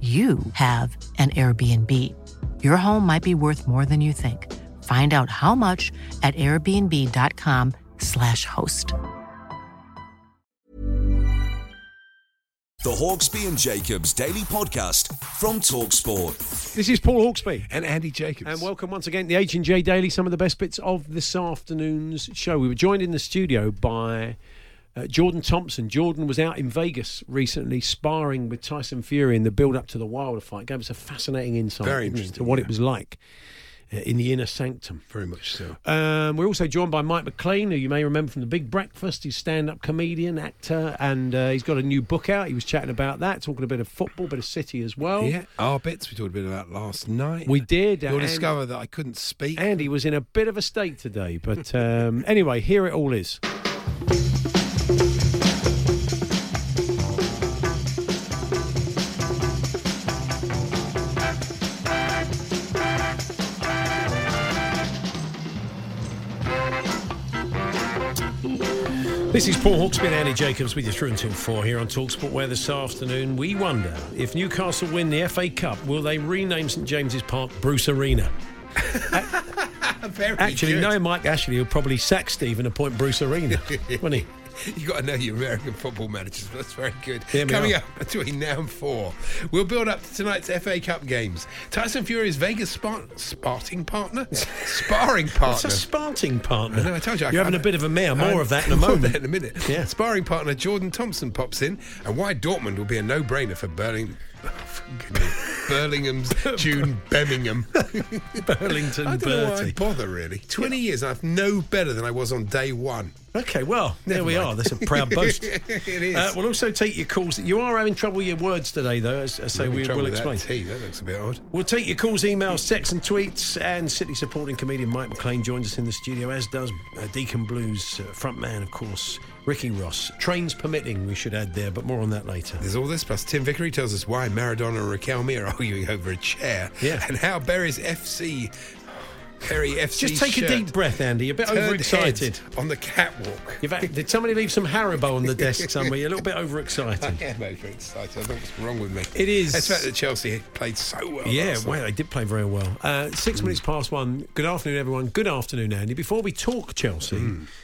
you have an Airbnb. Your home might be worth more than you think. Find out how much at airbnb.com/slash host. The Hawksby and Jacobs Daily Podcast from Talksport. This is Paul Hawksby. and Andy Jacobs. And welcome once again to the H and J Daily. Some of the best bits of this afternoon's show. We were joined in the studio by uh, Jordan Thompson. Jordan was out in Vegas recently, sparring with Tyson Fury in the build-up to the Wilder fight. Gave us a fascinating insight into what yeah. it was like uh, in the inner sanctum. Very much so. Um, we're also joined by Mike McClean, who you may remember from The Big Breakfast. He's stand-up comedian, actor, and uh, he's got a new book out. He was chatting about that, talking a bit of football, bit of City as well. Yeah, our bits we talked a bit about last night. We did. You'll and- discover that I couldn't speak. Andy was in a bit of a state today, but um, anyway, here it all is. This is Paul Hawksby and Andy Jacobs with you through until four here on Talksport, where this afternoon we wonder if Newcastle win the FA Cup, will they rename St James's Park Bruce Arena? Actually, good. knowing Mike Ashley, will probably sack Steve and appoint Bruce Arena, won't he? You got to know your American football managers. That's very good. Coming up between now and four, we'll build up to tonight's FA Cup games. Tyson Fury's Vegas spar- sparting partner, sparring partner. It's a sparting partner. I know, I told you. You're having a bit of a mare. More I'm- of that in a moment. in a minute. Yeah. Sparring partner Jordan Thompson pops in, and why Dortmund will be a no-brainer for Burling. oh, for goodness. Burlingham's June Birmingham. Burlington I don't know why I Bertie. bother really. Twenty years, I've no better than I was on day one. Okay, well, there we are. That's a proud boast. it is. Uh, we'll also take your calls. You are having trouble with your words today, though, as, as so Having we trouble will with explain. That tea, that looks a bit odd. We'll take your calls, emails, texts, and tweets. And City supporting comedian Mike McClean joins us in the studio, as does uh, Deacon Blues uh, frontman, of course, Ricky Ross. Trains permitting, we should add there, but more on that later. There's all this, plus Tim Vickery tells us why Maradona and Riquelme are arguing over a chair. Yeah. And how Bury's FC. Bury FC. Just take a deep breath, Andy. You're a bit turned overexcited. on the catwalk. You've had, did somebody leave some Haribo on the desk somewhere? You're a little bit overexcited. I am overexcited. I don't know what's wrong with me. It is. It's the fact that Chelsea played so well. Yeah, well, they did play very well. Uh, six minutes past one. Good afternoon, everyone. Good afternoon, Andy. Before we talk Chelsea,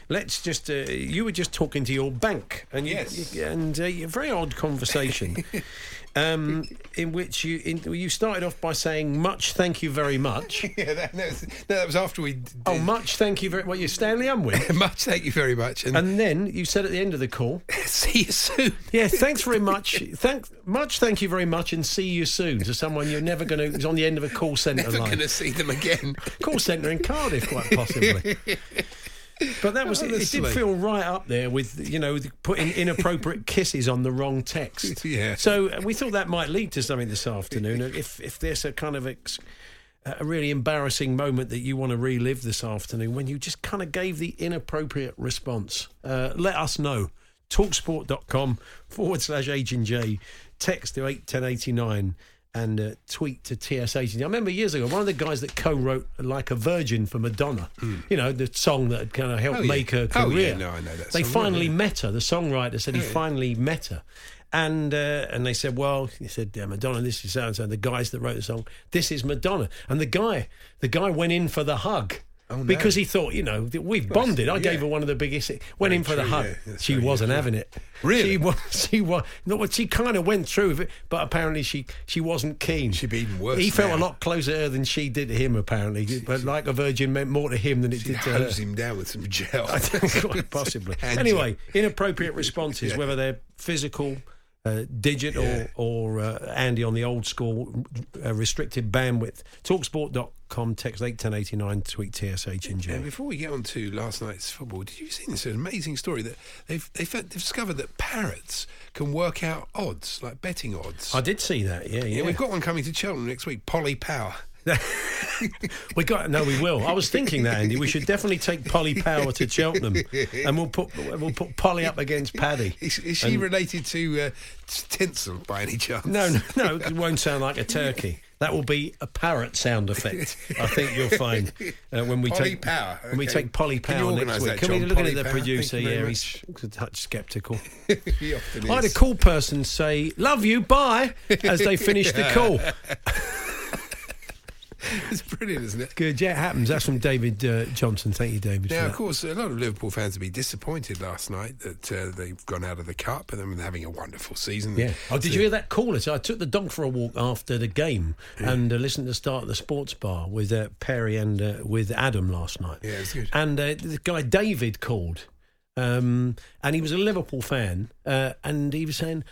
let's just. Uh, you were just talking to your bank, and Yes. you- and uh, a very odd conversation. Um, in which you in, you started off by saying much thank you very much. Yeah, that, that, was, no, that was after we. Did, Oh, much thank you very. What you Stanley Unwin? much. Thank you very much. And, And then you said at the end of the call, see you soon. Yeah, thanks very much. Thank much, thank you very much, and see you soon. To someone you're never going to who's on the end of a call centre Never line, going to see them again. call centre in Cardiff, quite possibly. But that was it, it. Did feel right up there with you know putting inappropriate kisses on the wrong text. Yeah. So uh, we thought that might lead to something this afternoon. If if there's a kind of ex, a really embarrassing moment that you want to relive this afternoon when you just kind of gave the inappropriate response, uh, let us know. Talksport.com forward slash and J. Text to eight ten eighty nine and uh, tweet to TS80. I remember years ago, one of the guys that co-wrote "Like a Virgin" for Madonna, you know, the song that kind of helped. Oh, yeah. make her Oh, career. yeah, no, I know that They song, finally yeah. met her. The songwriter said he Yeah. finally met her. And uh, and they said, well, he said, yeah, Madonna, this is so and so. The guys that wrote the song, this is Madonna. And the guy, the guy went in for the hug. Oh, no. Because he thought, you know, we've bonded. I gave her one of the biggest. Went Very in for the hug. yeah. She wasn't true. having it. Really? She was. She was. No, she kind of went through with it, but apparently she she wasn't keen. She'd be even worse He felt a lot closer to her than she did to him. Apparently, but like a virgin meant more to him than it She did to her. him down with some gel. I think quite possibly. Anyway, inappropriate responses, Yeah. whether they're physical, uh, digital, Yeah. or uh, Andy on the old school uh, restricted bandwidth. Talksport.com, text 81089, tweet TSH in And before we get on to last night's football, did you see this amazing story that they've they've, they've discovered that parrots can work out odds, like betting odds? I did see that, yeah, yeah. yeah, we've got one coming to Cheltenham next week. Polly Power. We got no, we will. I was thinking that Andy, we should definitely take Polly Power to Cheltenham, and we'll put we'll put Polly up against Paddy. Is, is she And- related to uh, Tinsel by any chance? No, no, no, it won't sound like a turkey. That will be a parrot sound effect. I think you'll find uh, when we Polly take Power, when we take Polly Power next week. that, Can we look Polly at the Power? producer? Thank you very Yeah, much. he's a touch sceptical. he often I had a cool person say "Love you, bye" as they finished the call. It's brilliant, isn't it? Good, yeah, it happens. That's from David uh, Johnson. Thank you, David. Now, of course, a lot of Liverpool fans will be disappointed last night that uh, they've gone out of the cup, and they're having a wonderful season. Yeah. Oh, did So- you hear that caller? So I took the dog for a walk after the game and uh, listened to the start of the sports bar with uh, Perry and uh, with Adam last night. Yeah, it was good. And uh, the guy David called, um, and he was a Liverpool fan, uh, and he was saying,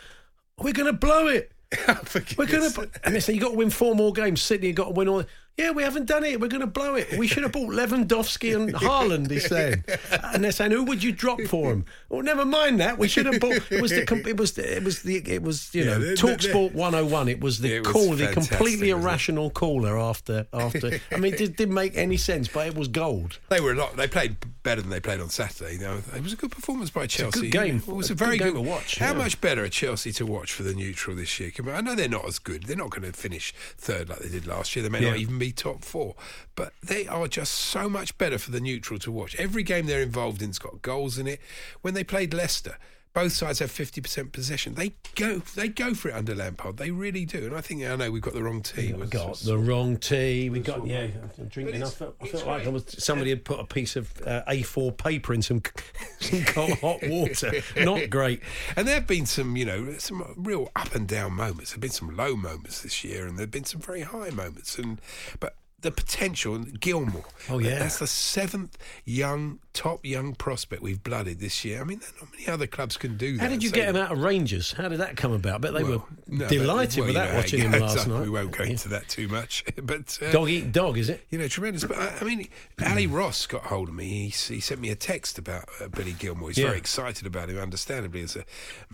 "We're going to blow it." We're going to, and they say you got to win four more games. Sydney you got to win all. Yeah, we haven't done it. We're going to blow it. We should have bought Lewandowski and Haaland. He's saying, and they're saying, who would you drop for him? Well, never mind that. We should have bought. It was the. It was. The, it was the. It was. You know, the- the- Talksport 101. It was the It was call, the fantastic, completely wasn't it? irrational caller after after. I mean, it didn't make any sense, but it was gold. They were a lot. They played better than they played on Saturday. Now, it was a good performance by Chelsea. good game. It was A very good good, game to watch, How yeah. much better are Chelsea to watch for the neutral this year? I know they're not as good. They're not going to finish third like they did last year. They may not Yeah. even top four, but they are just so much better for the neutral to watch. Every game they're involved in's got goals in it. When they played Leicester. Both sides have fifty percent possession. They go, they go for it under Lampard. They really do. And I think I know we've got the wrong tea. We've got the wrong tea. We've got yeah. I'm drinking. I felt, I felt like right. I was somebody had put a piece of uh, A4 paper in some some cold hot water. Not great. And there have been some, you know, some real up and down moments. There have been some low moments this year, and there have been some very high moments. And but the potential, and Gilmour. Oh, yeah. that's the seventh young, top young prospect we've blooded this year. I mean, not many other clubs can do that. How did you So- get him out of Rangers? How did that come about? But they Well, were no, delighted well, with that know watching him last night. We won't go Yeah. into that too much, but uh, Dog eat dog, is it? you know, tremendous. But I I mean, Ally Ross got hold of me. He, he sent me a text about uh, Billy Gilmour. He's Yeah. very excited about him, understandably, as a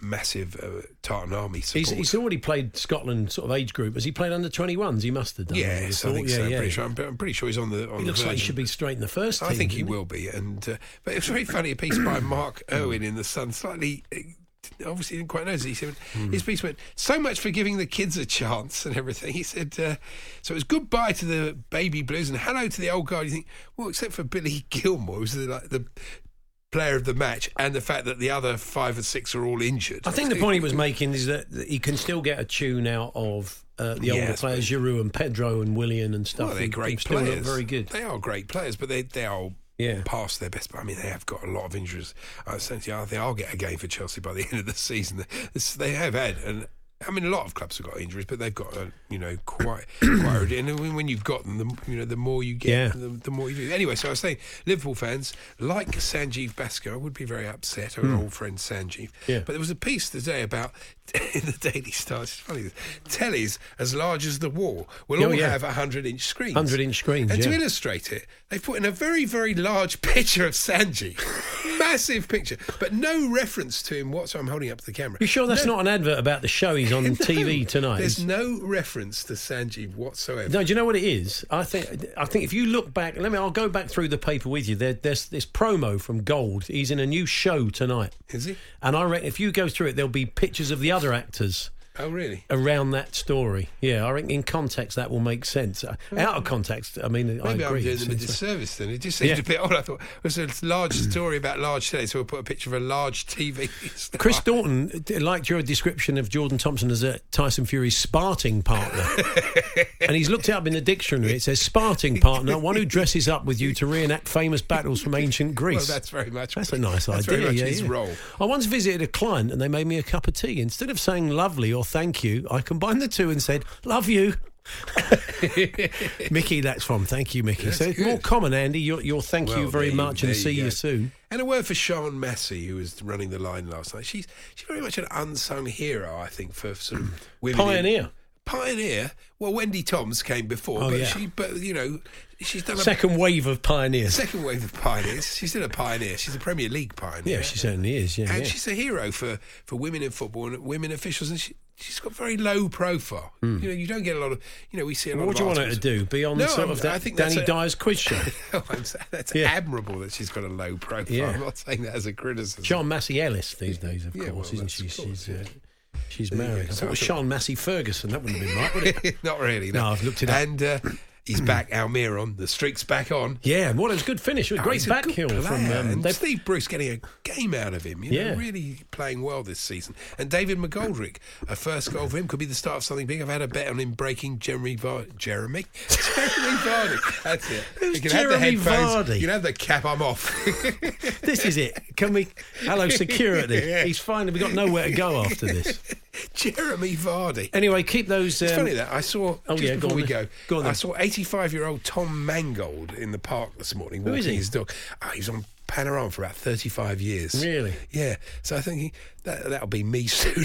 massive uh, Tartan Army supporter. He's, he's already played Scotland sort of age group. Has he played under 21s? He must have done. I would have Yes, I think yeah, so. I'm yeah. pretty sure. I'm, I'm pretty sure he's on the. On He the looks like he should be straight in the first team. I think he will be. And uh, but it was very funny. A piece by Mark Irwin in the Sun, slightly. uh, Obviously, didn't quite know. He said Hmm. his piece went so much for giving the kids a chance and everything. He said uh, so. It was goodbye to the baby blues and hello to the old guard. You think well, except for Billy Gilmour, who's the, like the player of the match, and the fact that the other five or six are all injured. I think the point he was making is that he can still get a tune out of uh, the older Yes, players, Giroud and Pedro and Willian and stuff. Well, they're great still players. Very good. They are great players, but they they are Yeah. past their best. But I mean, they have got a lot of injuries. I essentially, I think I'll get a game for Chelsea by the end of the season. They have had, and I mean, a lot of clubs have got injuries, but they've got, uh, you know, quite quite. And when- you've got them, the, you know, the more you get, Yeah. the, the more you do. Anyway, so I was saying, Liverpool fans like Sanjeev Bhaskar would be very upset. Our hmm. old friend Sanjeev. Yeah. But there was a piece today about in the Daily Star. It's funny. Tellies as large as the wall will Oh, all yeah. have hundred inch screens. 100-inch screens, And to illustrate it, they've put in a very, very large picture of Sanji. Massive picture, but no reference to him whatsoever. I'm holding up to the camera. You sure that's No- not an advert about the show he's on TV tonight? There's no reference to Sanji whatsoever. No, do you know what it is? I think I think if you look back, let me. I'll go back through the paper with you. There, there's this promo from Gold. He's in a new show tonight, Is he? and I reckon if you go through it, there'll be pictures of the other actors Oh, really? around that story. Yeah, I think in context that will make sense. Uh, Out of context, I mean, I Maybe I'm doing them a disservice then. It just seemed Yeah. a bit odd. I thought it was a large story about large today, so we'll put a picture of a large TV. star. Chris Dorton uh, liked your description of Jordan Thompson as a Tyson Fury's sparting partner. and he's looked it up in the dictionary. It says sparting partner, one who dresses up with you to reenact famous battles from ancient Well, Greece. that's very much. That's a nice that's idea. Very much yeah, his yeah. role. I once visited a client and they made me a cup of tea. Instead of saying lovely or thank you, I combined the two and said, love you. Mickey, that's from. Thank you, Mickey. so it's good. more common, Andy. Your, your thank you very there much and see you, soon. And a word for Sian Massey, who was running the line last night. She's she's very much an unsung hero, I think, for sort of women. in- Pioneer. Pioneer. Well, Wendy Toms came before, Oh, but yeah. she, but you know, she's done a Second wave of pioneers. second wave of pioneers. She's still a pioneer. She's a Premier League pioneer. Yeah, she certainly is. Yeah, and yeah. she's a hero for, for women in football and women officials. And she, she's got very low profile. You know, you don't get a lot of. You know, we see a lot What of. do you want her to do? Be on No, sort I'm- of that I think Danny a- Dyer's quiz show? No, that's Yeah. admirable that she's got a low profile. Yeah. I'm not saying that as a criticism. Sian Massey Ellis these days, of Yeah, course, well, isn't she? course, she's yeah. uh, she's married. I So thought it was Sian Massey Ferguson. That wouldn't have been right, would it? not really. No, I've looked it up. And uh, he's back, Almiron. The streak's back on. Yeah, what a good finish. A Oh, great a back good heel from. player. Um, and Steve Bruce getting a game out of him. You know, Yeah. really playing well this season. And David McGoldrick, a first goal for him could be the start of something big. I've had a bet on him breaking Jeremy Vardy. Jeremy, Jeremy Vardy. That's it. Who's you can have the Jeremy headphones. Vardy? You can have the cap. I'm off. this is it. Can we? Hello, security. He's fine. We've got nowhere to go after this. Jeremy Vardy. Anyway, keep those. Um, It's funny that I saw Oh, just yeah, go before on we then. go. Go on I then. saw 85-year-old Tom Mangold in the park this morning Who walking he? his dog. Oh, he was on Panorama for about thirty-five years. Really? Yeah. So I think he, that that'll be me soon.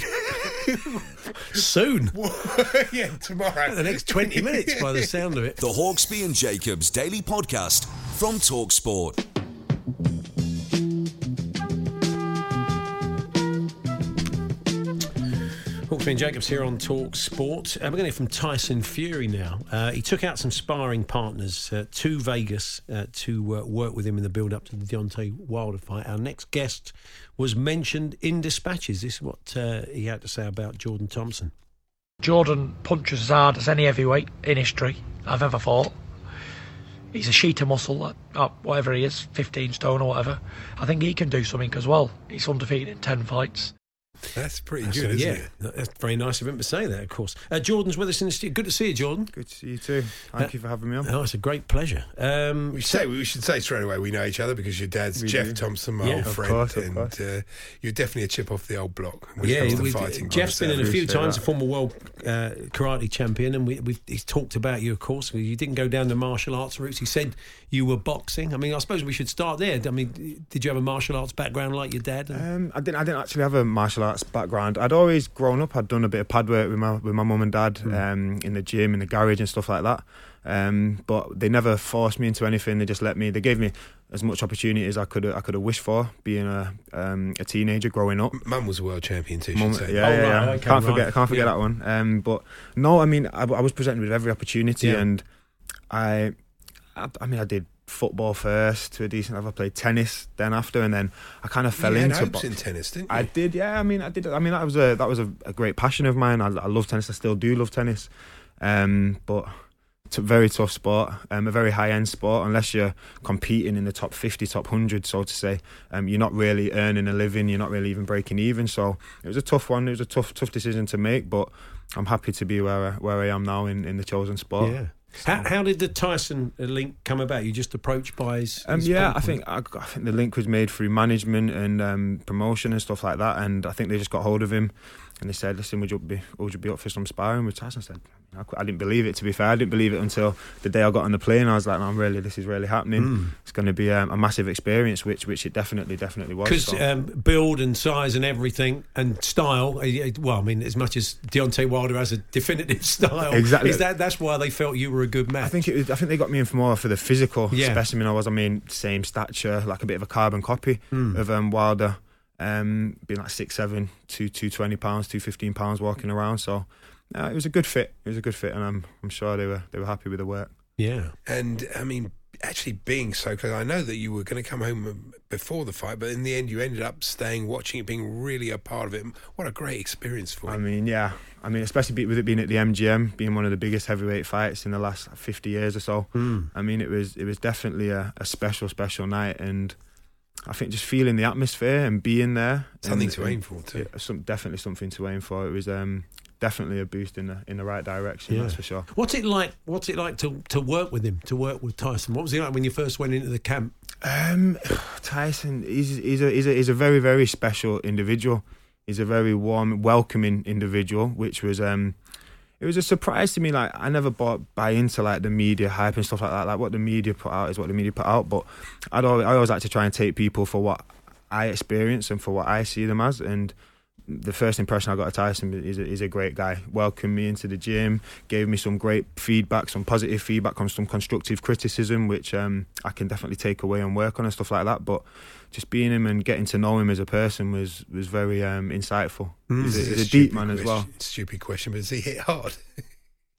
soon. yeah, tomorrow. The next 20 minutes, by the sound of it. The Hawksby and Jacobs Daily Podcast from Talksport. Hawksby Jacobs here on Talk Sport. Uh, we're going to hear from Tyson Fury now. Uh, he took out some sparring partners uh, to Vegas uh, to uh, work with him in the build up to the Deontay Wilder fight. Our next guest was mentioned in dispatches. This is what uh, he had to say about Jordan Thompson. Jordan punches as hard as any heavyweight in history I've ever fought. He's a sheet of muscle, whatever he is, 15 stone or whatever. I think he can do something as well. He's undefeated in 10 fights. That's pretty So, good, isn't yeah, it? that's very nice of him to say that, of course. Uh, Jordan's with us in the studio. Good to see you, Jordan. Good to see you too. Thank you for having me on. Oh, it's a great pleasure. Um, We should say we should say straight away we know each other because your dad's We Jeff do. Thompson, my Yeah. old Of friend, course, of and. Uh, you're definitely a chip off the old block. When it Yeah, comes to we've- fighting. Jeff's been in a few times, that. a former world uh, karate champion, and we, we've, he's talked about you, of course. You didn't go down the martial arts routes. He said you were boxing. I mean, I suppose we should start there. I mean, did you have a martial arts background like your dad? Um, I didn't. I didn't actually have a martial arts background. I'd always grown up. I'd done a bit of pad work with my with my mum and dad Hmm. um, in the gym, in the garage, and stuff like that. Um, but they never forced me into anything. They just let me. They gave me as much opportunity as I could. I could have wished for being a um, a teenager growing up. Mum was a world champion too. Mum- should yeah, Oh, yeah, right, yeah. okay, can't right. forget, can't forget Yeah. that one. Um, but no, I mean, I, I was presented with every opportunity, Yeah. and I, I, I mean, I did football first to a decent level. I played tennis then after, and then I kind of fell you into boxing. in tennis, didn't you? I did, yeah. I mean, I did. I mean, that was a that was a, a great passion of mine. I, I love tennis. I still do love tennis, um, but it's a very tough sport, um, a very high end sport. Unless you're competing in the top fifty, top hundred, so to say, um, you're not really earning a living. You're not really even breaking even. So it was a tough one. It was a tough, tough decision to make. But I'm happy to be where I, where I am now in, in the chosen sport. yeah. How, how did the Tyson link come about? You just approached by his. Um, his yeah, I think I, I think the link was made through management and um, promotion and stuff like that, and I think they just got hold of him and they said, "Listen, would you be would you be up for some sparring?" With Tyson I said, I, didn't believe it. To be fair, I didn't believe it until the day I got on the plane. I was like, "No, I'm really, this is really happening. Mm. It's going to be um, a massive experience," which which it definitely definitely was. Because so. um, build and size and everything and style. uh, uh, Well, I mean, as much as Deontay Wilder has a definitive style, Exactly. Is that that's why they felt you were a good match? I think it was, I think they got me in for more for the physical Yeah. specimen I was. I mean, same stature, like a bit of a carbon copy Hmm. of um, Wilder. Um, being like six seven, two two twenty pounds, two fifteen pounds walking around. So uh, it was a good fit. It was a good fit, and I'm I'm sure they were they were happy with the work. Yeah. And I mean, actually being so close. I know that you were going to come home um, before the fight, but in the end, you ended up staying, watching it, being really a part of it. What a great experience for you. I mean, yeah. I mean, especially with it being at the MGM, being one of the biggest heavyweight fights in the last 50 years or so. Mm. I mean, it was it was definitely a, a special, special night, and I think just feeling the atmosphere and being there, Something and- to aim for, too. Yeah, some, definitely something to aim for. It was um, definitely a boost in the in the right direction. That's for sure. What's it like? What's it like to to work with him? To work with Tyson? What was it like when you first went into the camp? Um, Tyson, he's, he's, a, he's, a, he's a very, very special individual. He's a very warm, welcoming individual, which was um, it was a surprise to me. Like I never bought buy into like the media hype and stuff like that. Like what the media put out is what the media put out. But I'd always, I always like to try and take people for what I experience and for what I see them as. And the first impression I got of Tyson is a, is a great guy. Welcomed me into the gym, gave me some great feedback, some positive feedback, on some constructive criticism, which um, I can definitely take away and work on and stuff like that. But just being him and getting to know him as a person was was very um, insightful. He's, a, he's a stupid deep man as well. Stupid question, but does he hit hard?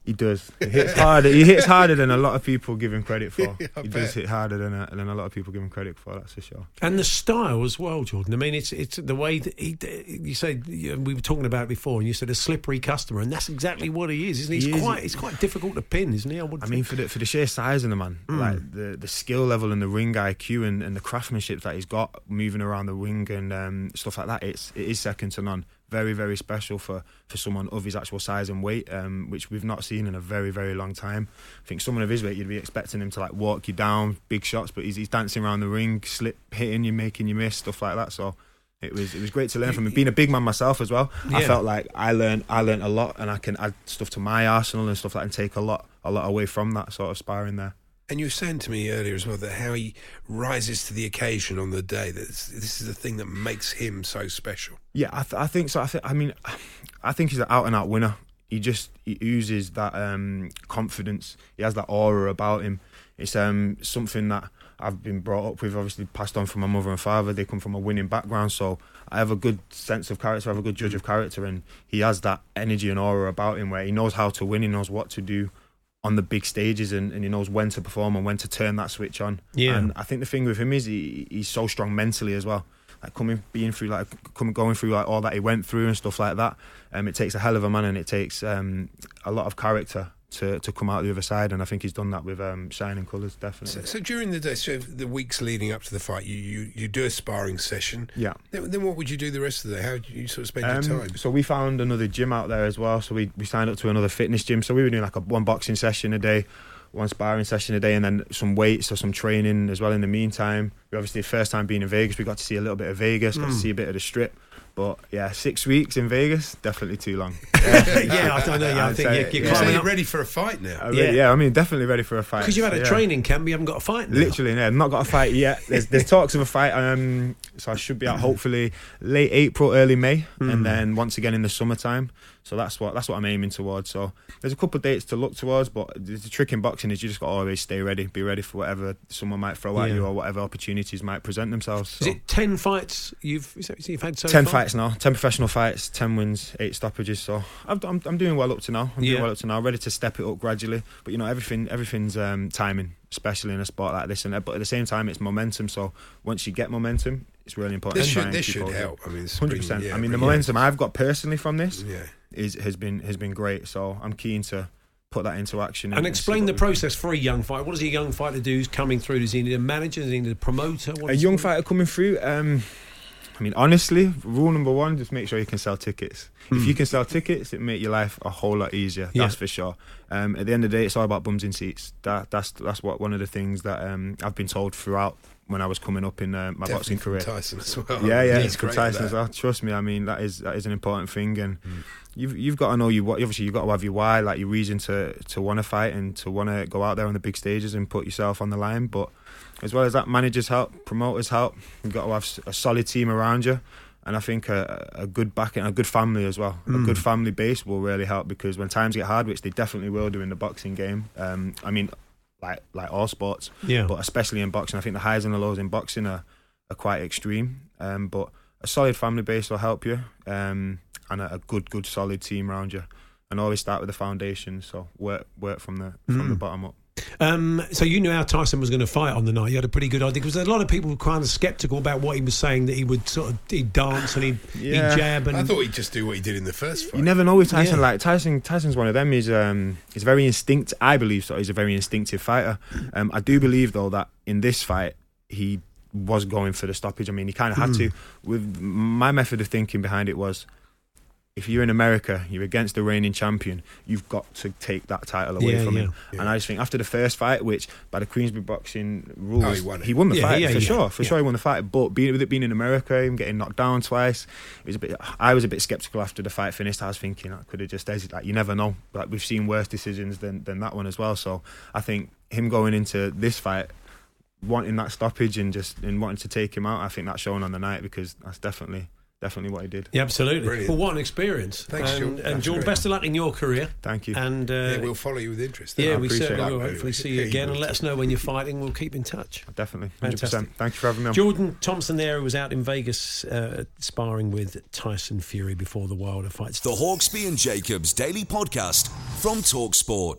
He does. He hits harder. He hits harder than a lot of people give him credit for. Yeah, he bet. does hit harder than a, than a lot of people give him credit for. That's for sure. And the style as well, Jordan. I mean, it's it's the way that he. You said you know, we were talking about it before, and you said a slippery customer, and that's exactly what he is, isn't he? He He's is. quite. It's quite difficult to pin, isn't he? I, would I mean, for the for the sheer size of the man, Mm. like the the skill level and the ring IQ and, and the craftsmanship that he's got moving around the ring and um, stuff like that, it's it is second to none. Very very special for, for someone of his actual size and weight, um, which we've not seen in a very very long time. I think someone of his weight, you'd be expecting him to like walk you down, big shots, but he's he's dancing around the ring, slip hitting you, making you miss, stuff like that. So. It was it was great to learn from him. Being a big man myself as well, I felt like I learned I learned a lot, and I can add stuff to my arsenal and stuff like that, and take a lot a lot away from that sort of sparring there. And you were saying to me earlier as well that how he rises to the occasion on the day. That this is the thing that makes him so special. Yeah, I, th- I think so. I think I mean, I think he's an out and out winner. He just he oozes that um, confidence. He has that aura about him. It's um, something that I've been brought up with. Obviously, passed on from my mother and father. They come from a winning background, so I have a good sense of character. I have a good judge of character, and he has that energy and aura about him where he knows how to win. He knows what to do on the big stages, and, and he knows when to perform and when to turn that switch on. Yeah. And I think the thing with him is he, he's so strong mentally as well. Like coming, being through, like coming, going through like all that he went through and stuff like that. Um, it takes a hell of a man, and it takes um, a lot of character to to come out the other side. And I think he's done that with um, shining colours, definitely. So, so during the day, so the weeks leading up to the fight, you you, you do a sparring session. Yeah. Then, then what would you do the rest of the day? How do you sort of spend Um, your time? so we found another gym out there as well. So we, we signed up to another fitness gym. So we were doing like a one boxing session a day, one sparring session a day, and then some weights or some training as well. In the meantime, we obviously first time being in Vegas, we got to see a little bit of Vegas, got to Mm. see a bit of the strip. But yeah, six weeks in Vegas definitely too long. yeah, I don't know. Yeah, I think say you're, it, you're yeah. so climbing you're up ready for a fight now. I mean, yeah. I mean, definitely ready for a fight. because you've had a Yeah. training camp. You haven't got a fight. Now. Literally, yeah, not got a fight yet. There's there's talks of a fight. Um, so I should be out hopefully late April, early May, Hmm. and then once again in the summertime. So that's what that's what I'm aiming towards. So there's a couple of dates to look towards, but the the trick in boxing is you just got to always stay ready, be ready for whatever someone might throw at Yeah. you or whatever opportunities might present themselves. Is it ten fights you've you've had so ten far? fights now, ten professional fights, ten wins, eight stoppages. So I've, I'm I'm doing well up to now. I'm Yeah. doing well up to now. Ready to step it up gradually, but you know everything everything's um, timing, especially in a sport like this. And but at the same time, it's momentum. So once you get momentum, it's really important. This should this should hold of it. help. I mean, it's Hundred bring- percent. yeah, I mean, the bring- momentum I've got personally from this Yeah. is has been has been great. So I'm keen to put that into action. And see explain the process for a young fighter. What does a young fighter do who's coming through? Does he need a manager? Does he need a promoter? What a young fighter coming through. Um, I mean, honestly, rule number one: just make sure you can sell tickets. If you can sell tickets, it make your life a whole lot easier. Yeah. That's for sure. Um, at the end of the day, it's all about bums in seats. That that's that's what one of the things that um, I've been told throughout when I was coming up in uh, my Definitely boxing career. Tyson as well. Yeah, yeah, He's it's from great Tyson as well. Trust me, I mean that is that is an important thing, and you've you've got to know you what. Obviously, you've got to have your why, like your reason to to want to fight and to want to go out there on the big stages and put yourself on the line. But as well as that, managers help, promoters help. You've got to have a solid team around you. And I think a, a good back and a good family as well. A good family base will really help because when times get hard, which they definitely will do in the boxing game. Um, I mean, like like all sports, Yeah. but especially in boxing, I think the highs and the lows in boxing are, are quite extreme. Um, but a solid family base will help you, um, and a, a good, good, solid team around you. And always start with the foundation. So work, work from the from the bottom up. Um, so you knew how Tyson was going to fight on the night. You had a pretty good idea because a lot of people were kind of sceptical about what he was saying that he would sort of he'd dance and he'd, Yeah. he'd jab and I thought he'd just do what he did in the first fight. You never know with Tyson. Yeah. Like Tyson, Tyson's one of them. He's um, he's very instinct. I believe so. He's a very instinctive fighter. Um, I do believe though that in this fight he was going for the stoppage. I mean, he kind of had to. With my method of thinking behind it was, if you're in America, you're against the reigning champion. You've got to take that title away Yeah, from him. yeah. And I just think after the first fight, which by the Queensberry boxing rules, Oh, he won he won the Yeah, fight yeah, for yeah. sure. For Yeah. sure, he won the fight. But being, with it being in America, him getting knocked down twice, it was a bit. I was a bit skeptical after the fight finished. I was thinking I could have just hesitated. Like you never know. Like we've seen worse decisions than than that one as well. So I think him going into this fight. Wanting that stoppage and just and wanting to take him out, I think that's shown on the night because that's definitely definitely what he did. Yeah, absolutely. Brilliant. Well, what an experience! Thanks, and, Jordan. And That's Jordan, great. best of luck in your career. Thank you. And uh, yeah, we'll follow you with interest. yeah, I we certainly that. will. Hopefully, see you Yeah, you again, and let us know when you're fighting. We'll keep in touch. Definitely, hundred Fantastic. percent. Thank you for having me on. Jordan Thompson there who was out in Vegas uh, sparring with Tyson Fury before the Wilder fights. The Hawksby and Jacobs Daily Podcast from Talksport.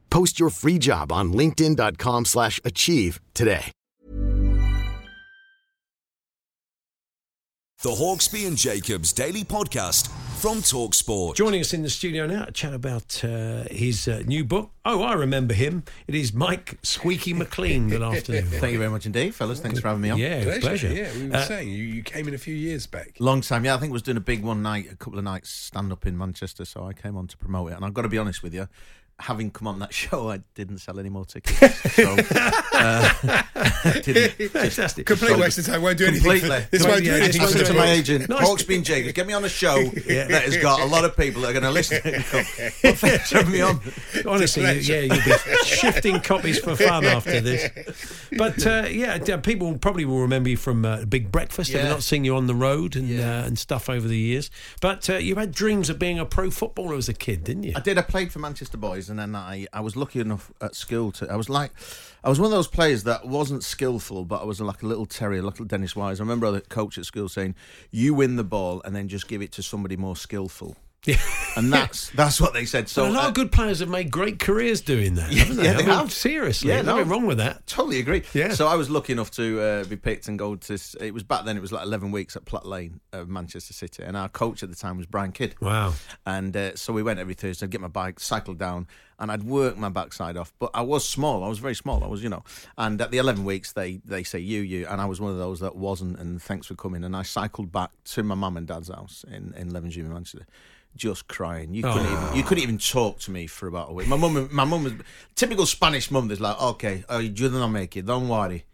Post your free job on linkedin.com/achieve slash achieve today. The Hawksby and Jacobs Daily Podcast from Talksport. Joining us in the studio now to chat about uh, his uh, new book. Oh, I remember him. It is Mike Squeaky McClean. Good afternoon. Thank you very much indeed, fellas. Thanks for having me on. Yeah, Pleasure. pleasure. Yeah, we were Uh, saying you, you came in a few years back. Long time, yeah. I think I was doing a big one night, a couple of nights stand up in Manchester, so I came on to promote it. And I've got to be honest with you, having come on that show, I didn't sell any more tickets. So, uh, didn't, Fantastic. Complete waste of time. Won't do anything. Completely. This won't do Yeah, anything. I just said to my agent, Nice. Hawksby and Jacobs, get me on a show that has got a lot of people that are going to listen. But thanks for having me on. Honestly, you- yeah, you'll be shifting copies for fun after this. But uh, yeah, people probably will remember you from uh, Big Breakfast. They've not seen you on the road and Yeah. uh, and stuff over the years. But uh, you had dreams of being a pro footballer as a kid, didn't you? I did. I played for Manchester Boys, and then I, I was lucky enough at school to. I was like, I was one of those players that wasn't skillful, but I was like a little terrier, a little Dennis Wise. I remember the coach at school saying, "You win the ball, and then just give it to somebody more skillful." Yeah. and that's that's what they said. So So a lot uh, of good players have made great careers doing that, haven't they? yeah, I mean, have. seriously, Yeah, there's no. nothing wrong with that. Totally agree. Yeah. So I was lucky enough to uh, be picked and go to. It was back then. It was like eleven weeks at Platt Lane of Manchester City, and our coach at the time was Brian Kidd. Wow. And uh, so we went every Thursday. I'd get my bike, cycle down, and I'd work my backside off. But I was small. I was very small. I was, you know. And at the eleven weeks, they they say you you, and I was one of those that wasn't. And thanks for coming. And I cycled back to my mum and dad's house in in Levenshulme, Manchester. Just crying. You couldn't Oh. even you couldn't even talk to me for about a week. My mum, my mum was typical Spanish mum. That's like, okay, uh, you didn't make it. Don't worry.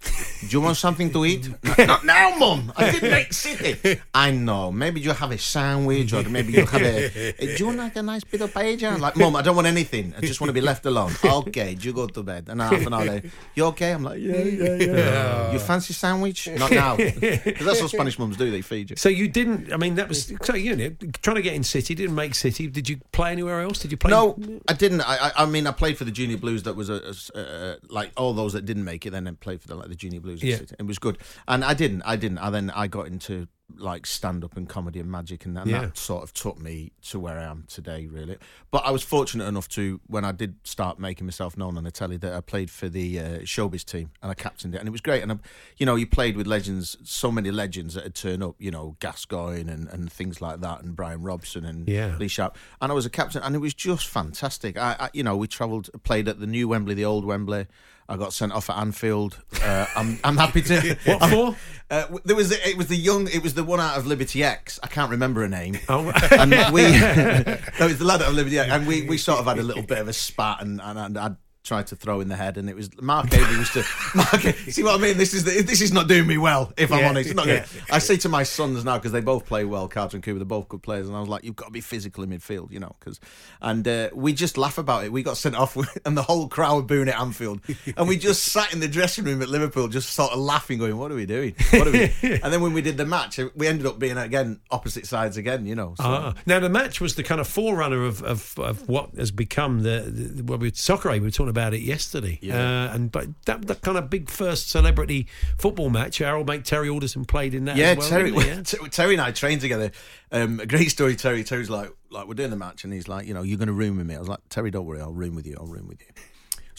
Do you want something to eat? Not now, mum. I didn't make city. I know. Maybe you have a sandwich, or maybe you have a. Do you want like a nice bit of paella? Like, mum, I don't want anything. I just want to be left alone. Okay, you go to bed. And half an hour later, you okay? I'm like, yeah, yeah, yeah. You fancy sandwich? Not now. 'Cause that's what Spanish mums do. They feed you. So you didn't. I mean, that was so you know trying to get in City. Didn't make City. Did you play anywhere else? Did you play? No, I didn't. I, I, I mean, I played for the Junior Blues. That was a, a s- uh, like all those that didn't make it. Then I played for the like the Junior Blues. Yeah. It was good, and I didn't. I didn't. I then I got into like stand up and comedy and magic, and, and Yeah. that sort of took me to where I am today, really. But I was fortunate enough to, when I did start making myself known on the telly, that I played for the uh, showbiz team and I captained it, and it was great. And I, you know, you played with legends, so many legends that had turned up, you know, Gascoigne and, and things like that, and Brian Robson and Yeah. Lee Sharpe, and I was a captain, and it was just fantastic. I, I you know, we travelled, played at the new Wembley, the old Wembley. I got sent off at Anfield. Uh, I'm I'm happy to. What for? Uh, there was it was the young it was the one out of Liberty X. I can't remember her name. Oh. and we no, it was the lad out of Liberty X, and we, we sort of had a little bit of a spat, and and, and I tried to throw in the head, and it was Mark Avery used to Mark. See what I mean? This is the, this is not doing me well. If I'm Yeah, honest, yeah. I say to my sons now because they both play well, Carter and Cooper. They're both good players, and I was like, you've got to be physical in midfield, you know. Because and uh, we just laugh about it. We got sent off, and the whole crowd were booing at Anfield, and we just sat in the dressing room at Liverpool, just sort of laughing, going, "What are we doing? What are we?" and then when we did the match, we ended up being again opposite sides again, you know. So. Ah. Now the match was the kind of forerunner of, of, of what has become the, the well, we soccer. We were talking about it yesterday, Yeah. uh, and but that that kind of big first celebrity football match. Our old mate Terry Alderton played in that. Yeah, as well, Terry. Yeah? Ter- Terry and I trained together. Um, a great story. Terry. Terry's like, like we're doing the match, and he's like, you know, you're going to room with me. I was like, Terry, don't worry, I'll room with you. I'll room with you.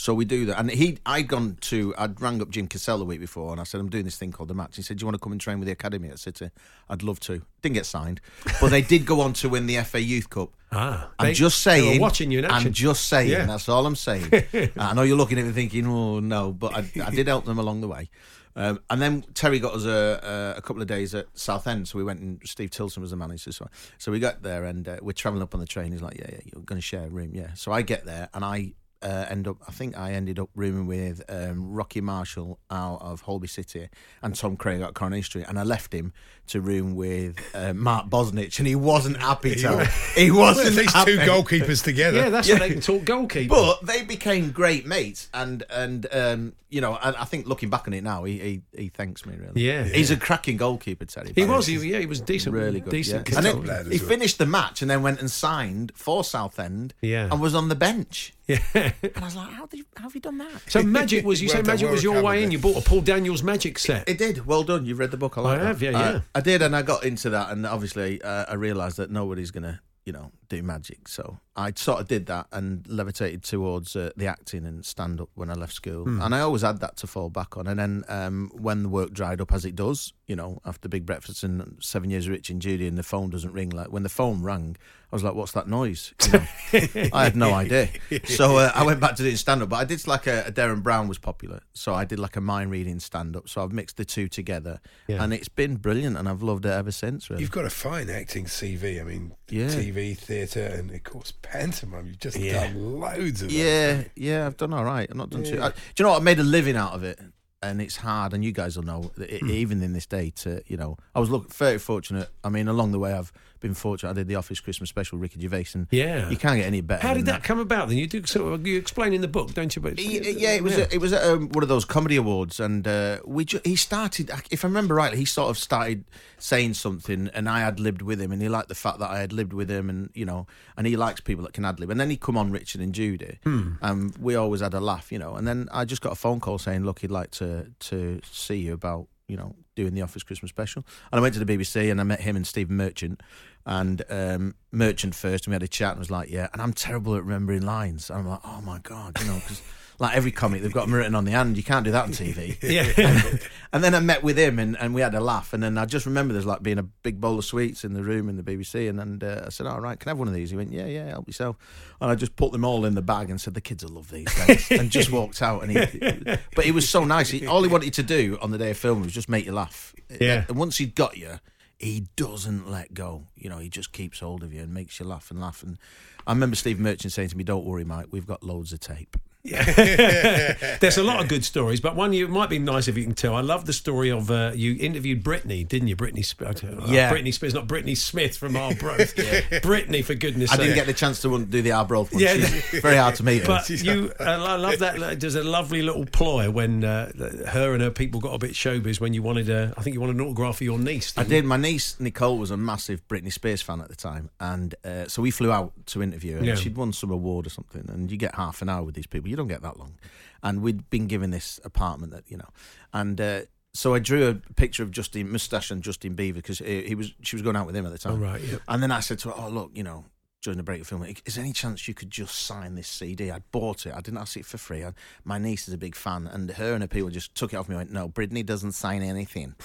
So we do that, and he, I'd gone to, I'd rang up Jim Cassell the week before, and I said, I'm doing this thing called the match. He said, Do you want to come and train with the academy at City? I'd love to. Didn't get signed, but they did go on to win the FA Youth Cup. Ah, I'm they- just saying. watching you in action. I'm just saying. Yeah. That's all I'm saying. I know you're looking at me thinking, oh no, but I, I did help them along the way. Um, and then Terry got us a, a, a couple of days at Southend, so we went and Steve Tilson was the manager. So, so we got there and uh, we're travelling up on the train. He's like, "Yeah, yeah, you're going to share a room, yeah." So I get there and I uh, end up. I think I ended up rooming with um, Rocky Marshall out of Holby City and Tom Craig at Coronation Street, and I left him to room with uh, Mark Bosnich, and he wasn't happy. Tell he wasn't. At least happy. two goalkeepers together. Yeah, that's what they can talk goalkeeper. But they became great mates, and and um, you know, and I think looking back on it now, he he, he thanks me really. Yeah. he's a cracking goalkeeper, Terry. he was, he, yeah, he was decent, really good, decent. yeah. And control. then he finished the match and then went and signed for Southend, Yeah. and was on the bench. Yeah. And I was like, how, did you, how have you done that? So magic was you Well say done, magic was your way in. You bought a Paul Daniels magic set. It did. Well done. You've read the book. I, like I have, that. yeah, Uh, yeah. I did, and I got into that, and obviously, uh, I realised that nobody's gonna, you know, do magic. So I sort of did that and levitated towards uh, the acting and stand up when I left school, Hmm. and I always had that to fall back on. And then um, when the work dried up, as it does, you know, after Big Breakfast and Seven Years of Rich and Judy, and the phone doesn't ring. Like when the phone rang, I was like, "What's that noise?" You know? I had no idea. So uh, I went back to doing stand up, but I did like a, a Derren Brown was popular, so I did like a mind reading stand up. So I've mixed the two together, Yeah. and it's been brilliant, and I've loved it ever since. Really, You've got a fine acting CV. I mean, Yeah. TV, theatre, and of course pantomime. You've just Yeah. done loads of yeah, that. yeah, I've done all right. I've not done too. Yeah. I, do you know what? I made a living out of it, and it's hard. And you guys will know, that Hmm. it, even in this day, to you know, I was look very fortunate. I mean, along the way, I've been fortunate. I did the Office Christmas special, with Ricky Gervais, and Yeah. you can't get any better. How did that come about? Then you do sort of you explain in the book, don't you? But Y- Yeah, it was A, it was at, um, one of those comedy awards, and uh, we ju- he started. If I remember rightly, he sort of started saying something, and I had lived with him, and he liked the fact that I had lived with him, and you know, and he likes people that can ad lib. And then he come on Richard and Judy, and we always had a laugh, you know. And then I just got a phone call saying, "Look, he'd like to to see you about you know doing the Office Christmas special." And I went to the BBC, and I met him and Stephen Merchant. And um, Merchant first, and we had a chat, and was like, "Yeah." And I'm terrible at remembering lines. And I'm like, "Oh my god," you know, because like every comic, they've got them written on the hand. You can't do that on TV. Yeah. and then I met with him and, and we had a laugh. And then I just remember there's like being a big bowl of sweets in the room in the BBC. And then uh, I said, All right, can I have one of these? He went, Yeah, yeah, help yourself. And I just put them all in the bag and said, The kids will love these. Guys. and just walked out. And he, But he was so nice. He, all he wanted to do on the day of filming was just make you laugh. Yeah. And once he'd got you, he doesn't let go. You know, he just keeps hold of you and makes you laugh and laugh. And I remember Steve Merchant saying to me, Don't worry, Mike, we've got loads of tape. There's a lot of good stories, but one you it might be nice if you can tell. I love the story of uh, you interviewed Britney, didn't you? Britney Spears. Uh, Yeah. Britney Spears, not Britney Smith from Arbroath. Britney, for goodness I sake. I didn't get the chance to do the Arbroath one. Yeah. She's very hard to meet. her. But you, uh, I love that. like, There's a lovely little ploy when uh, her and her people got a bit showbiz when you wanted, uh, I think you wanted an autograph for your niece. I didn't did. My niece Nicole was a massive Britney Spears fan at the time, and uh, so we flew out to interview her. Yeah. She'd won some award or something, and you get half an hour with these people. You don't get that long, and we'd been given this apartment that you know, and. Uh, So I drew a picture of Justin Moustache and Justin Bieber because he, he was she was going out with him at the time. Oh, right, yeah. And then I said to her, "Oh look, you know." During the break of filming, is there any chance you could just sign this CD? I bought it. I didn't ask it for free. I, my niece is a big fan, and her and her people just took it off me. and Went, no, Britney doesn't sign anything.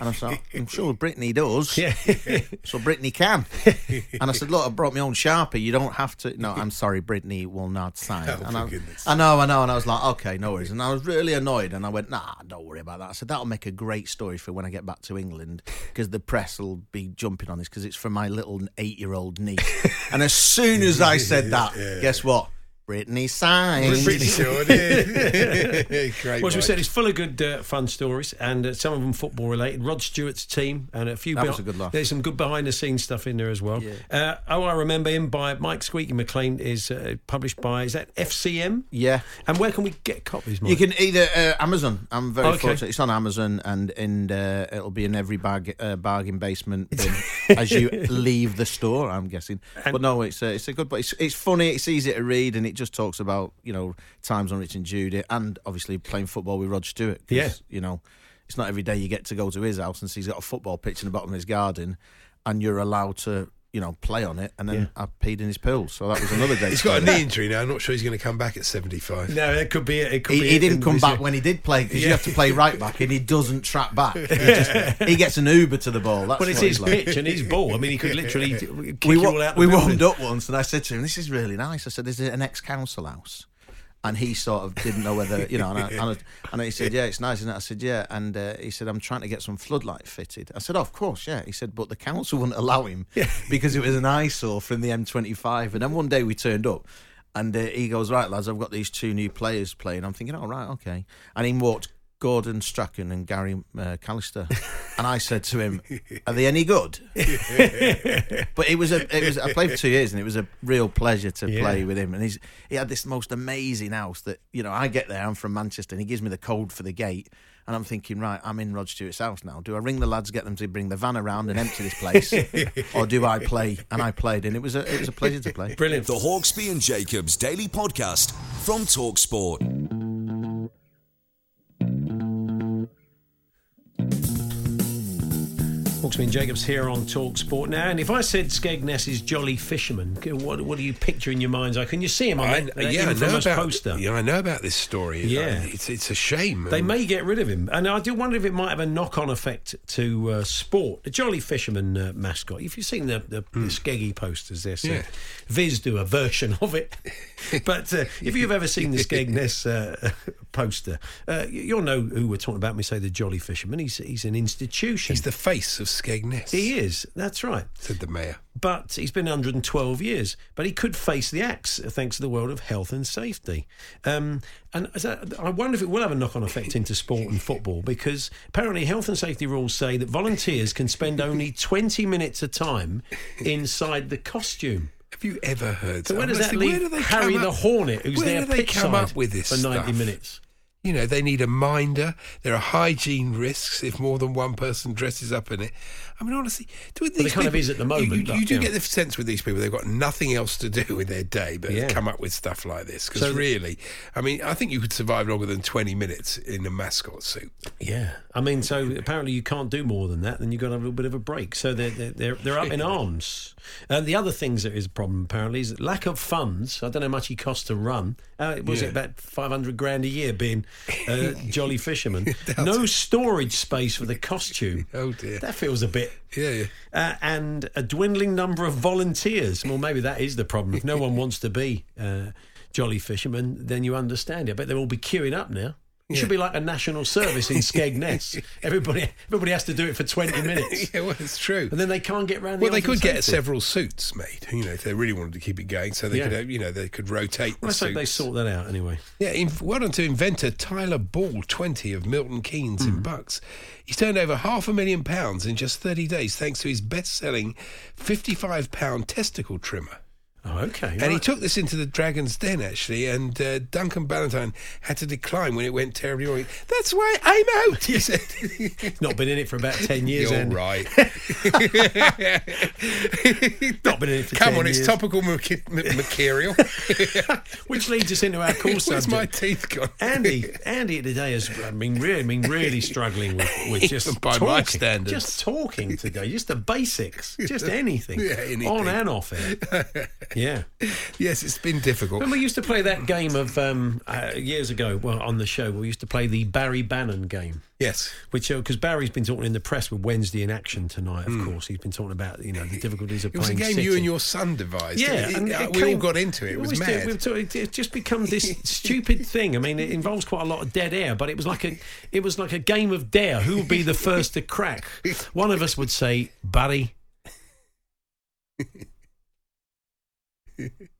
and I said, I'm sure Britney does. Yeah. so Britney can. And I said, look, I brought my own sharpie. You don't have to. No, I'm sorry, Britney will not sign. Oh, and I, I know, I know. And I was like, okay, no worries. And I was really annoyed. And I went, nah, don't worry about that. I said, that'll make a great story for when I get back to England because the press will be jumping on this because it's from my little eight year old niece. And as soon as I said that, guess what? Britney signed. Britney sure did. Great. Well, as we said, it's full of good, uh, fun stories, and uh, some of them football related. Rod Stewart's team, and a few. That beh- was a good laugh. There's some good behind the scenes stuff in there as well. Uh, oh, I remember him by Mike Squeaky McClean is uh, published by is that FCM? Yeah. And where can we get copies? Mike? You can either uh, Amazon. I'm very Okay. fortunate. It's on Amazon, and and uh, it'll be in every bag, uh, bargain basement bin as you leave the store. I'm guessing, but no, it's a, it's a good. But it's it's funny. It's easy to read, and it just talks about you know times on Rich and Judy, and obviously playing football with Rod Stewart. 'cause, Yeah. you know, it's not every day you get to go to his house and see he's got a football pitch in the bottom of his garden, and you're allowed to. You know, play on it, and then I peed in his pool. So that was another day. He's got a knee injury now. I'm not sure he's going to come back at 75. No, it could be. It could He, be he it didn't come back year. when he did play because you have to play right back and he doesn't track back. He, just, he gets an Uber to the ball. That's Well, it's his like. pitch and his ball. I mean, he could literally kick We, you wa- all out. We building. warmed up once and I said to him, "This is really nice." I said, "Is it an ex-council house?" And he sort of didn't know whether you know. And, I, and, I, and he said, "Yeah, it's nice." And I said, "Yeah." And uh, he said, "I'm trying to get some floodlight fitted." I said, oh, "Of course, yeah." He said, "But the council wouldn't allow him because it was an eyesore from the M25." And then one day we turned up. And uh, he goes, right, lads, I've got these two new players playing. I'm thinking, all right, okay. And he walked Gordon Strachan and Gary uh, McAllister. and I said to him, are they any good? but it was a, it was. I played for two years, and it was a real pleasure to Yeah. play with him. And he's he had this most amazing house that you know. I get there, I'm from Manchester, and he gives me the code for the gate. And I'm thinking, right, I'm in Rod Stewart's house now. Do I ring the lads, get them to bring the van around and empty this place, or do I play? And I played, and it was a it was a pleasure to play. Brilliant. The Hawksbee and Jacobs Daily Podcast from Talksport. And Jacobs here on Talk Sport now. And if I said Skegness is Jolly Fisherman, what, what do you picture in your mind's eye? Can you see him on I, that, that yeah, I know about. poster? Yeah, I know about this story. Yeah. it's it's a shame. They may get rid of him, and I do wonder if it might have a knock-on effect to uh, sport. The Jolly Fisherman uh, mascot. If you've seen the the, the Skeggy posters, Hmm. Yeah. Viz do a version of it. but uh, if you've ever seen the Skegness uh, poster, uh, you'll know who we're talking about. when We say the Jolly Fisherman. He's he's an institution. He's the face of Skegness. He is. That's right. said the mayor. But he's been 112 years. But he could face the axe thanks to the world of health and safety. Um, and I wonder if it will have a knock on effect into sport and football because apparently health and safety rules say that volunteers can spend only 20 minutes a time inside the costume. Have you ever heard? So where does that leave where do they Harry the Hornet, who's where there do they come up with this for 90 stuff? minutes? You know, they need a minder. There are hygiene risks if more than one person dresses up in it. I mean, honestly, do these Well, there kind of people- is at the you- moment, You, but, you do yeah. get the sense with these people they've got nothing else to do with their day but Yeah. come up with stuff like this. Because So- really, I mean, I think you could survive longer than twenty minutes in a mascot suit. Yeah, I mean, so apparently you can't do more than that. Then you've got to have a little bit of a break. So they're they're they're, they're up in arms. And the other things that is a problem apparently is lack of funds. I don't know how much he costs to run. Uh, was Yeah. it about five hundred grand a year being uh, Jolly Fisherman? no storage space for the costume. Oh dear. That feels a bit. Yeah, yeah. Uh, and a dwindling number of volunteers. Well, maybe that is the problem. If no one wants to be uh, Jolly Fisherman, then you understand it. But they'll all be queuing up now. It should be like a national service in Skegness. everybody, everybody has to do it for twenty minutes, yeah, well, it's true. and then they can't get round. the Well, they could get several suits made, you know, if they really wanted to keep it going. So they Yeah. could, you know, they could rotate the Well, let's hope they sort that out anyway. Yeah, in, well done to inventor Tyler Ball, 20 of Milton Keynes Hmm. in Bucks. He's turned over half a million pounds in just 30 days thanks to his best selling £55 testicle trimmer. Oh, okay. And he took this into the Dragon's Den, actually, and uh, Duncan Bannatyne had to decline when it went terribly wrong. That's why I'm out, he said. He's not been in it for about 10 years. You're Andy. right. Not been in it for Come 10 on, it's topical material. Which leads us into our Where's subject. my teeth gone? Andy, Andy today has mean really, I mean really struggling with, with just by talking, my standards. just talking today, just the basics, just anything, Yeah, anything. on and off it. Yeah. yes, it's been difficult. When we used to play that game of um, uh, years ago, well, on the show, we used to play the Barry Bannan game. Yes. Which, because Barry's been talking in the press with Wednesday in action tonight, of course. He's been talking about, you know, the difficulties of playing. It was a game you and your son devised. Yeah, It- and it- it we all got into it. It was mad. Sort of- It's just become this stupid thing. I mean, it involves quite a lot of dead air, but it was like a, it was like a game of dare. Who would be the first to crack? One of us would say, Barry.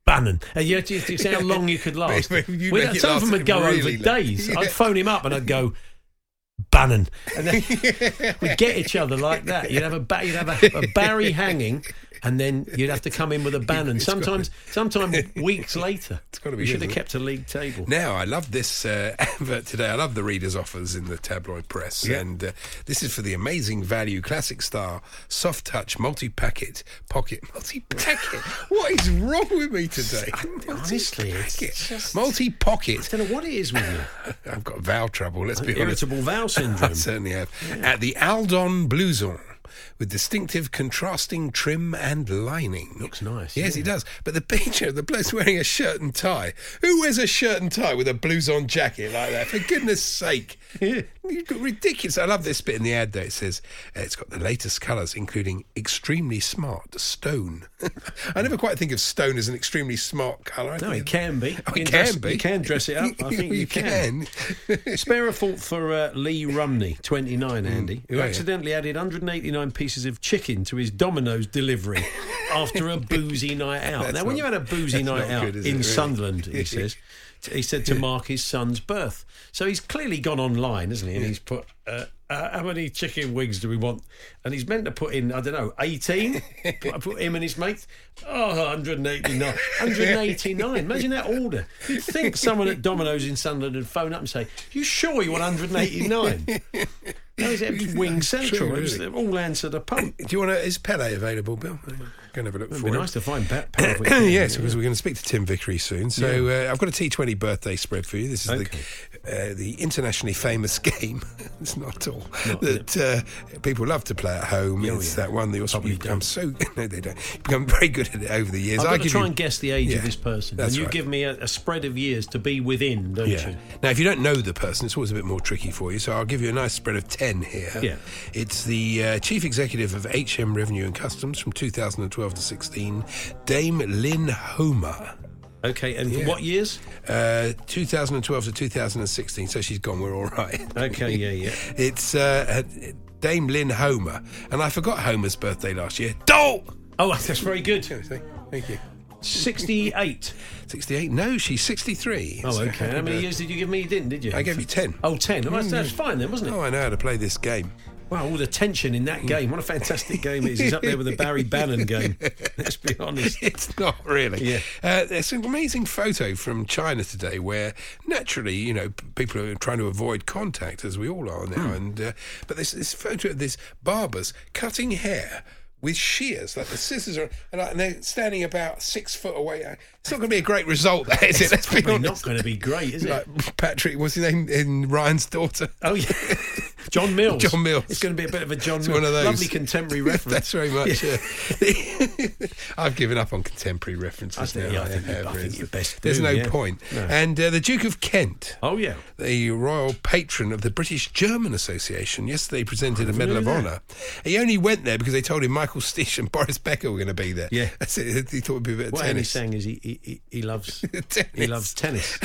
Bannan. Uh, and you, you, you see how long you could last. You We- some of them would go really over days. Yeah. I'd phone him up and I'd go, Bannan. And then we'd get each other like that. You'd have a, you'd have a, a Barry hanging, and then you'd have to come in with a Bannan. Sometimes, sometimes weeks later. It's gotta be You should have kept a league table. Now, I love this uh, advert today. I love the reader's offers in the tabloid press. Yeah. And uh, this is for the amazing value classic style soft touch multi packet pocket. Multi packet? what is wrong with me today? Honestly, just- Multi pocket. I don't know what it is with you. I've got vowel trouble, let's be honest. Irritable bowel I syndrome. certainly have. At the Aldon Blouson. With distinctive contrasting trim and lining. Looks nice. Yes, it does. But the picture, of the bloke's wearing a shirt and tie. Who wears a shirt and tie with a blouson jacket like that? For goodness sake. You've got ridiculous. I love this bit in the ad though. It says uh, it's got the latest colours, including extremely smart stone. I never quite think of stone as an extremely smart colour. I No, think it can be. Oh, it dress- can be. You can dress it up. I think you, You can. Spare a thought for uh, Lee Rumney, 29, Andy, who Oh, yeah. accidentally added 189 pieces of chicken to his Domino's delivery after a boozy night out. That's now, when not- you had a boozy night out good, in really? Sunderland, he says, he said to mark his son's birth. So he's clearly gone online, isn't he? And he's put, uh, uh, how many chicken wings do we want? And he's meant to put in, I don't know, 18? put, put him and his mates. Oh, 189. 189. Imagine that order. You'd think someone at Domino's in Sunderland would phone up and say, You sure you want 189? No, he's at Wing Central. True, It was all answered a pump. Do you want to? Is Pele available, Bill? Go and have a look It'd for be nice to find Pat Power. if we can, yes, yeah. because we're going to speak to Tim Vickery soon. So uh, I've got a T20 birthday spread for you. This is the uh, the internationally famous game. it's not at all that uh, people love to play at home. Oh, it's yeah. that one that also Probably become so no, they don't. You become very good at it over the years. I've I'll to try you- and guess the age Yeah, of this person. And you right. give me a, a spread of years to be within, don't Yeah. you? Now, if you don't know the person, it's always a bit more tricky for you. So I'll give you a nice spread of 10 here. Yeah. It's the uh, Chief Executive of HM Revenue and Customs from 2012 to 16, Dame Lin Homer. Okay, and Yeah. what years? Uh, 2012 to 2016, so she's gone, we're all right. Okay, yeah, yeah. It's uh, Dame Lin Homer. And I forgot Homer's birthday last year. Dole! Oh, that's very good. Thank you. 68. 68? No, she's 63. Oh, okay. happy How many years did you give me? You didn't, did you? I gave you 10. Oh, 10. Oh, that's, that's fine then, wasn't it? Oh, I know how to play this game. Wow, all the tension in that game. What a fantastic game it is. He's up there with the Barry Bannan game. Let's be honest. It's not really. Yeah. Uh, there's an amazing photo from China today where naturally, you know, people are trying to avoid contact, as we all are now. And uh, but there's this photo of this barbers cutting hair. With shears, like the scissors are, and, like, and they're standing about six foot away. It's not going to be a great result, that is it? Let's be Probably honest. not going to be great, is it? Like Patrick, what's his name in Ryan's daughter? Oh, yeah. John Mills. John Mills. It's going to be a bit of a John It's Mills. one of those. Lovely contemporary reference. That's very much. Yeah. I've given up on contemporary references I think- now. yeah, I think you- I think you best There's do, no yeah. point. No. And uh, the Duke of Kent, Oh, yeah. the royal patron of the British German Association, yesterday presented a Medal of that. Honour. He only went there because they told him Michael Stich and Boris Becker were going to be there. Yeah. That's it. He thought it'd be a bit of What tennis. saying is he, he, he- he loves Tennis. he loves tennis.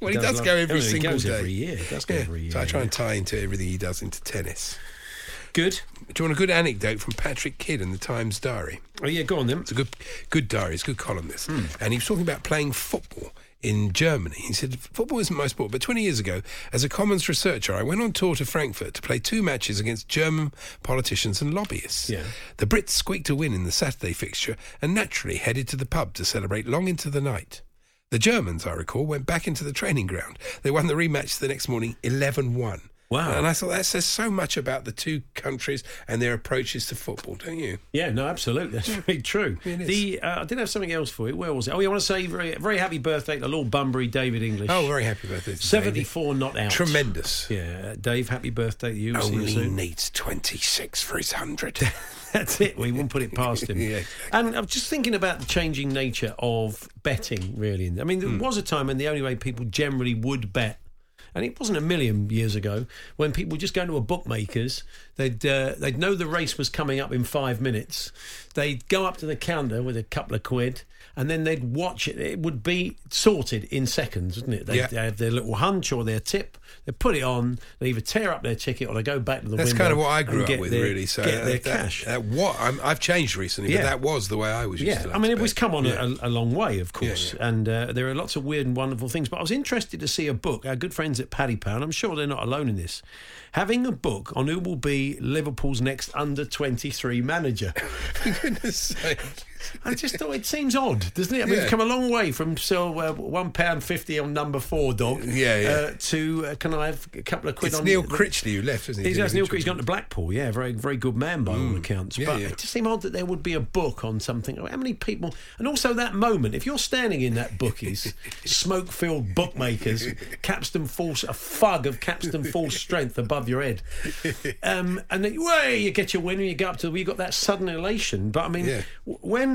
well, he does, love- go every oh, he single goes day. every year. He does go Yeah. every year. So I try and tie into everything he does into tennis. Good. Do you want a good anecdote from Patrick Kidd in the Times Diary? Oh, yeah, go on then. It's a good, good diary. It's a good column. This, Hmm. and he was talking about playing football in Germany. He said, Football isn't my sport, but 20 years ago, as a Commons researcher, I went on tour to Frankfurt to play two matches against German politicians and lobbyists. Yeah. The Brits squeaked a win in the Saturday fixture and naturally headed to the pub to celebrate long into the night. The Germans, I recall, went back into the training ground. They won the rematch the next morning 11 1. Wow. And I thought that says so much about the two countries and their approaches to football, don't you? Yeah, no, absolutely. That's very true. The uh, I did have something else for you. Where was it? Oh, you want to say very, very happy birthday to Lord Bunbury, David English. Oh, very happy birthday. to 74 not out. Tremendous. Yeah, Dave, happy birthday to you. See you Only needs 26 for his 100. That's it. We won't put it past him. Yeah, And I'm just thinking about the changing nature of betting, really. I mean, there was a time when the only way people generally would bet, and it wasn't a million years ago, when people just go to a bookmaker's, they'd uh, they'd know the race was coming up in five minutes, they'd go up to the counter with a couple of quid. And then they'd watch it. It would be sorted in seconds, wouldn't it? They'd Yeah. have their little hunch or their tip. They put it on. They either tear up their ticket or they go back to the That's kind of what I grew up with, their- really. So get uh, their that, cash. that what I'm, I've changed recently, Yeah. but that was the way I was. Used Yeah, I mean, it was come on Yeah. a, a long way, of Yeah, course, and uh, there are lots of weird and wonderful things. But I was interested to see a book. Our good friends at Paddy Power, and I'm sure they're not alone in this, having a book on who will be Liverpool's next under 23 manager. For goodness sake. I just thought it seems odd, doesn't it? I mean, Yeah. we've come a long way from so uh, one pound fifty on number four dog, Yeah, yeah. Uh, to uh, can I have a couple of quid It's on Neil Critchley who left, isn't he? He's a Neil Critchley. He's gone to Blackpool. Yeah, very very good man by all accounts. Yeah, but yeah. it just seemed odd that there would be a book on something. How many people? And also that moment, if you're standing in that bookies, smoke-filled bookmakers, Capstan full, a fug of Capstan full strength above your head, um, and then way you get your win and you go up to you got that sudden elation. But I mean, Yeah.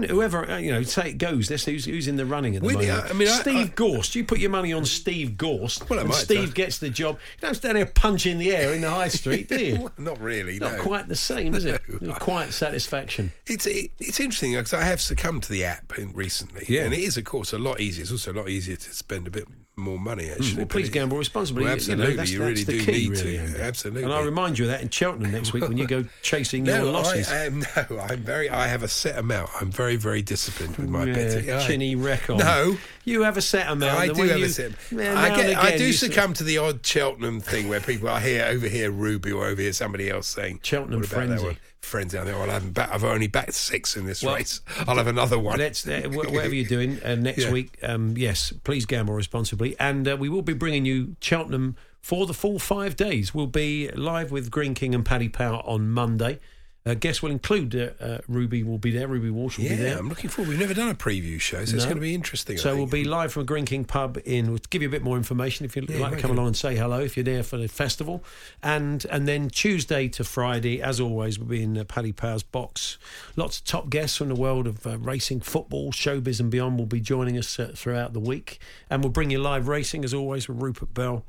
When whoever uh, you know say it goes, let's see who's, who's in the running at the Really, moment. I- I mean, Steve I- Gorst. You put your money on Steve Gorst, Well, I Steve do. gets the job. You don't stand there punching the air in the high street, do you? Well, Not really. Not no. quite the same, is it? No. Quiet satisfaction. It's it, it's interesting because I have succumbed to the app in- recently, Yeah. and it is, of course, a lot easier. It's also a lot easier to spend a bit more money. Actually, Hmm, Well, please gamble responsibly. Well, You know, absolutely, that's- you really the do key, need really, to. Andy. Absolutely. And I'll remind you of that in Cheltenham next week when you go chasing your No, losses. I am no. I'm very. I have a set amount. I'm very, very disciplined with my Yeah, betting. Chinny record. No, You have a set amount. I do have you, a set. Yeah, I get. and I do succumb to the odd Cheltenham thing where people I hear over here Ruby or over here somebody else saying Cheltenham what about that frenzy. Frenzy. I think, well, I haven't back, I've only backed six in this Well, race. I'll have another one. Let's uh, whatever you're doing uh, next Yeah. week. Um, yes, please gamble responsibly, and uh, we will be bringing you Cheltenham for the full five days. We'll be live with Greene King and Paddy Power on Monday. Uh, guests will include uh, uh, Ruby. Will be there. Ruby Walsh will yeah, be there. I'm looking forward. We've never done a preview show, so it's going to be interesting. So we'll be live from Greene King Pub in. We'll give you a bit more information if you'd Yeah, like to come along and say hello if you're there for the festival, and and then Tuesday to Friday, as always, we'll be in uh, Paddy Power's box. Lots of top guests from the world of uh, racing, football, showbiz, and beyond will be joining us uh, throughout the week, and we'll bring you live racing as always with Rupert Bell.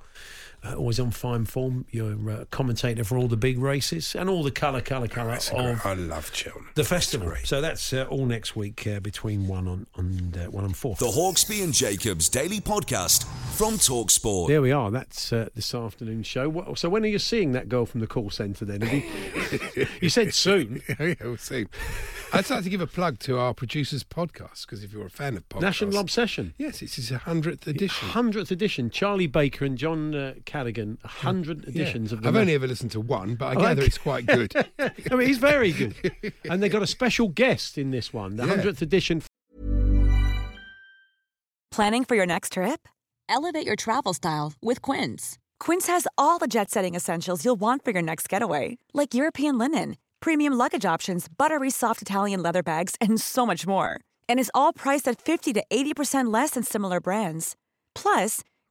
Uh, always on fine form. You're a commentator for all the big races and all the colour, colour, colour It's a great- of I love Cheltenham. the festival. So that's uh, all next week uh, between one on, on uh, one and four. The Hawksbee and Jacobs Daily Podcast from Talksport. There we are. That's uh, this afternoon show. What, so when are you seeing that girl from the call centre? Then Have you, you said soon. yeah, we'll see. I'd like to give a plug to our producers' podcast because if you're a fan of podcasts, National Obsession. yes, it's his hundredth edition. Hundredth edition. Charlie Baker and John Cadigan. Hundred Yeah. editions of the. I've Na- only ever listened to one, but I Oh, gather okay. it's quite good. I mean, he's very good, and they got a special guest in this one. The Yeah. hundredth edition. Planning for your next trip? Elevate your travel style with Quince. Quince has all the jet setting essentials you'll want for your next getaway, like European linen, premium luggage options, buttery soft Italian leather bags, and so much more. And is all priced at 50 to 80% less than similar brands. Plus,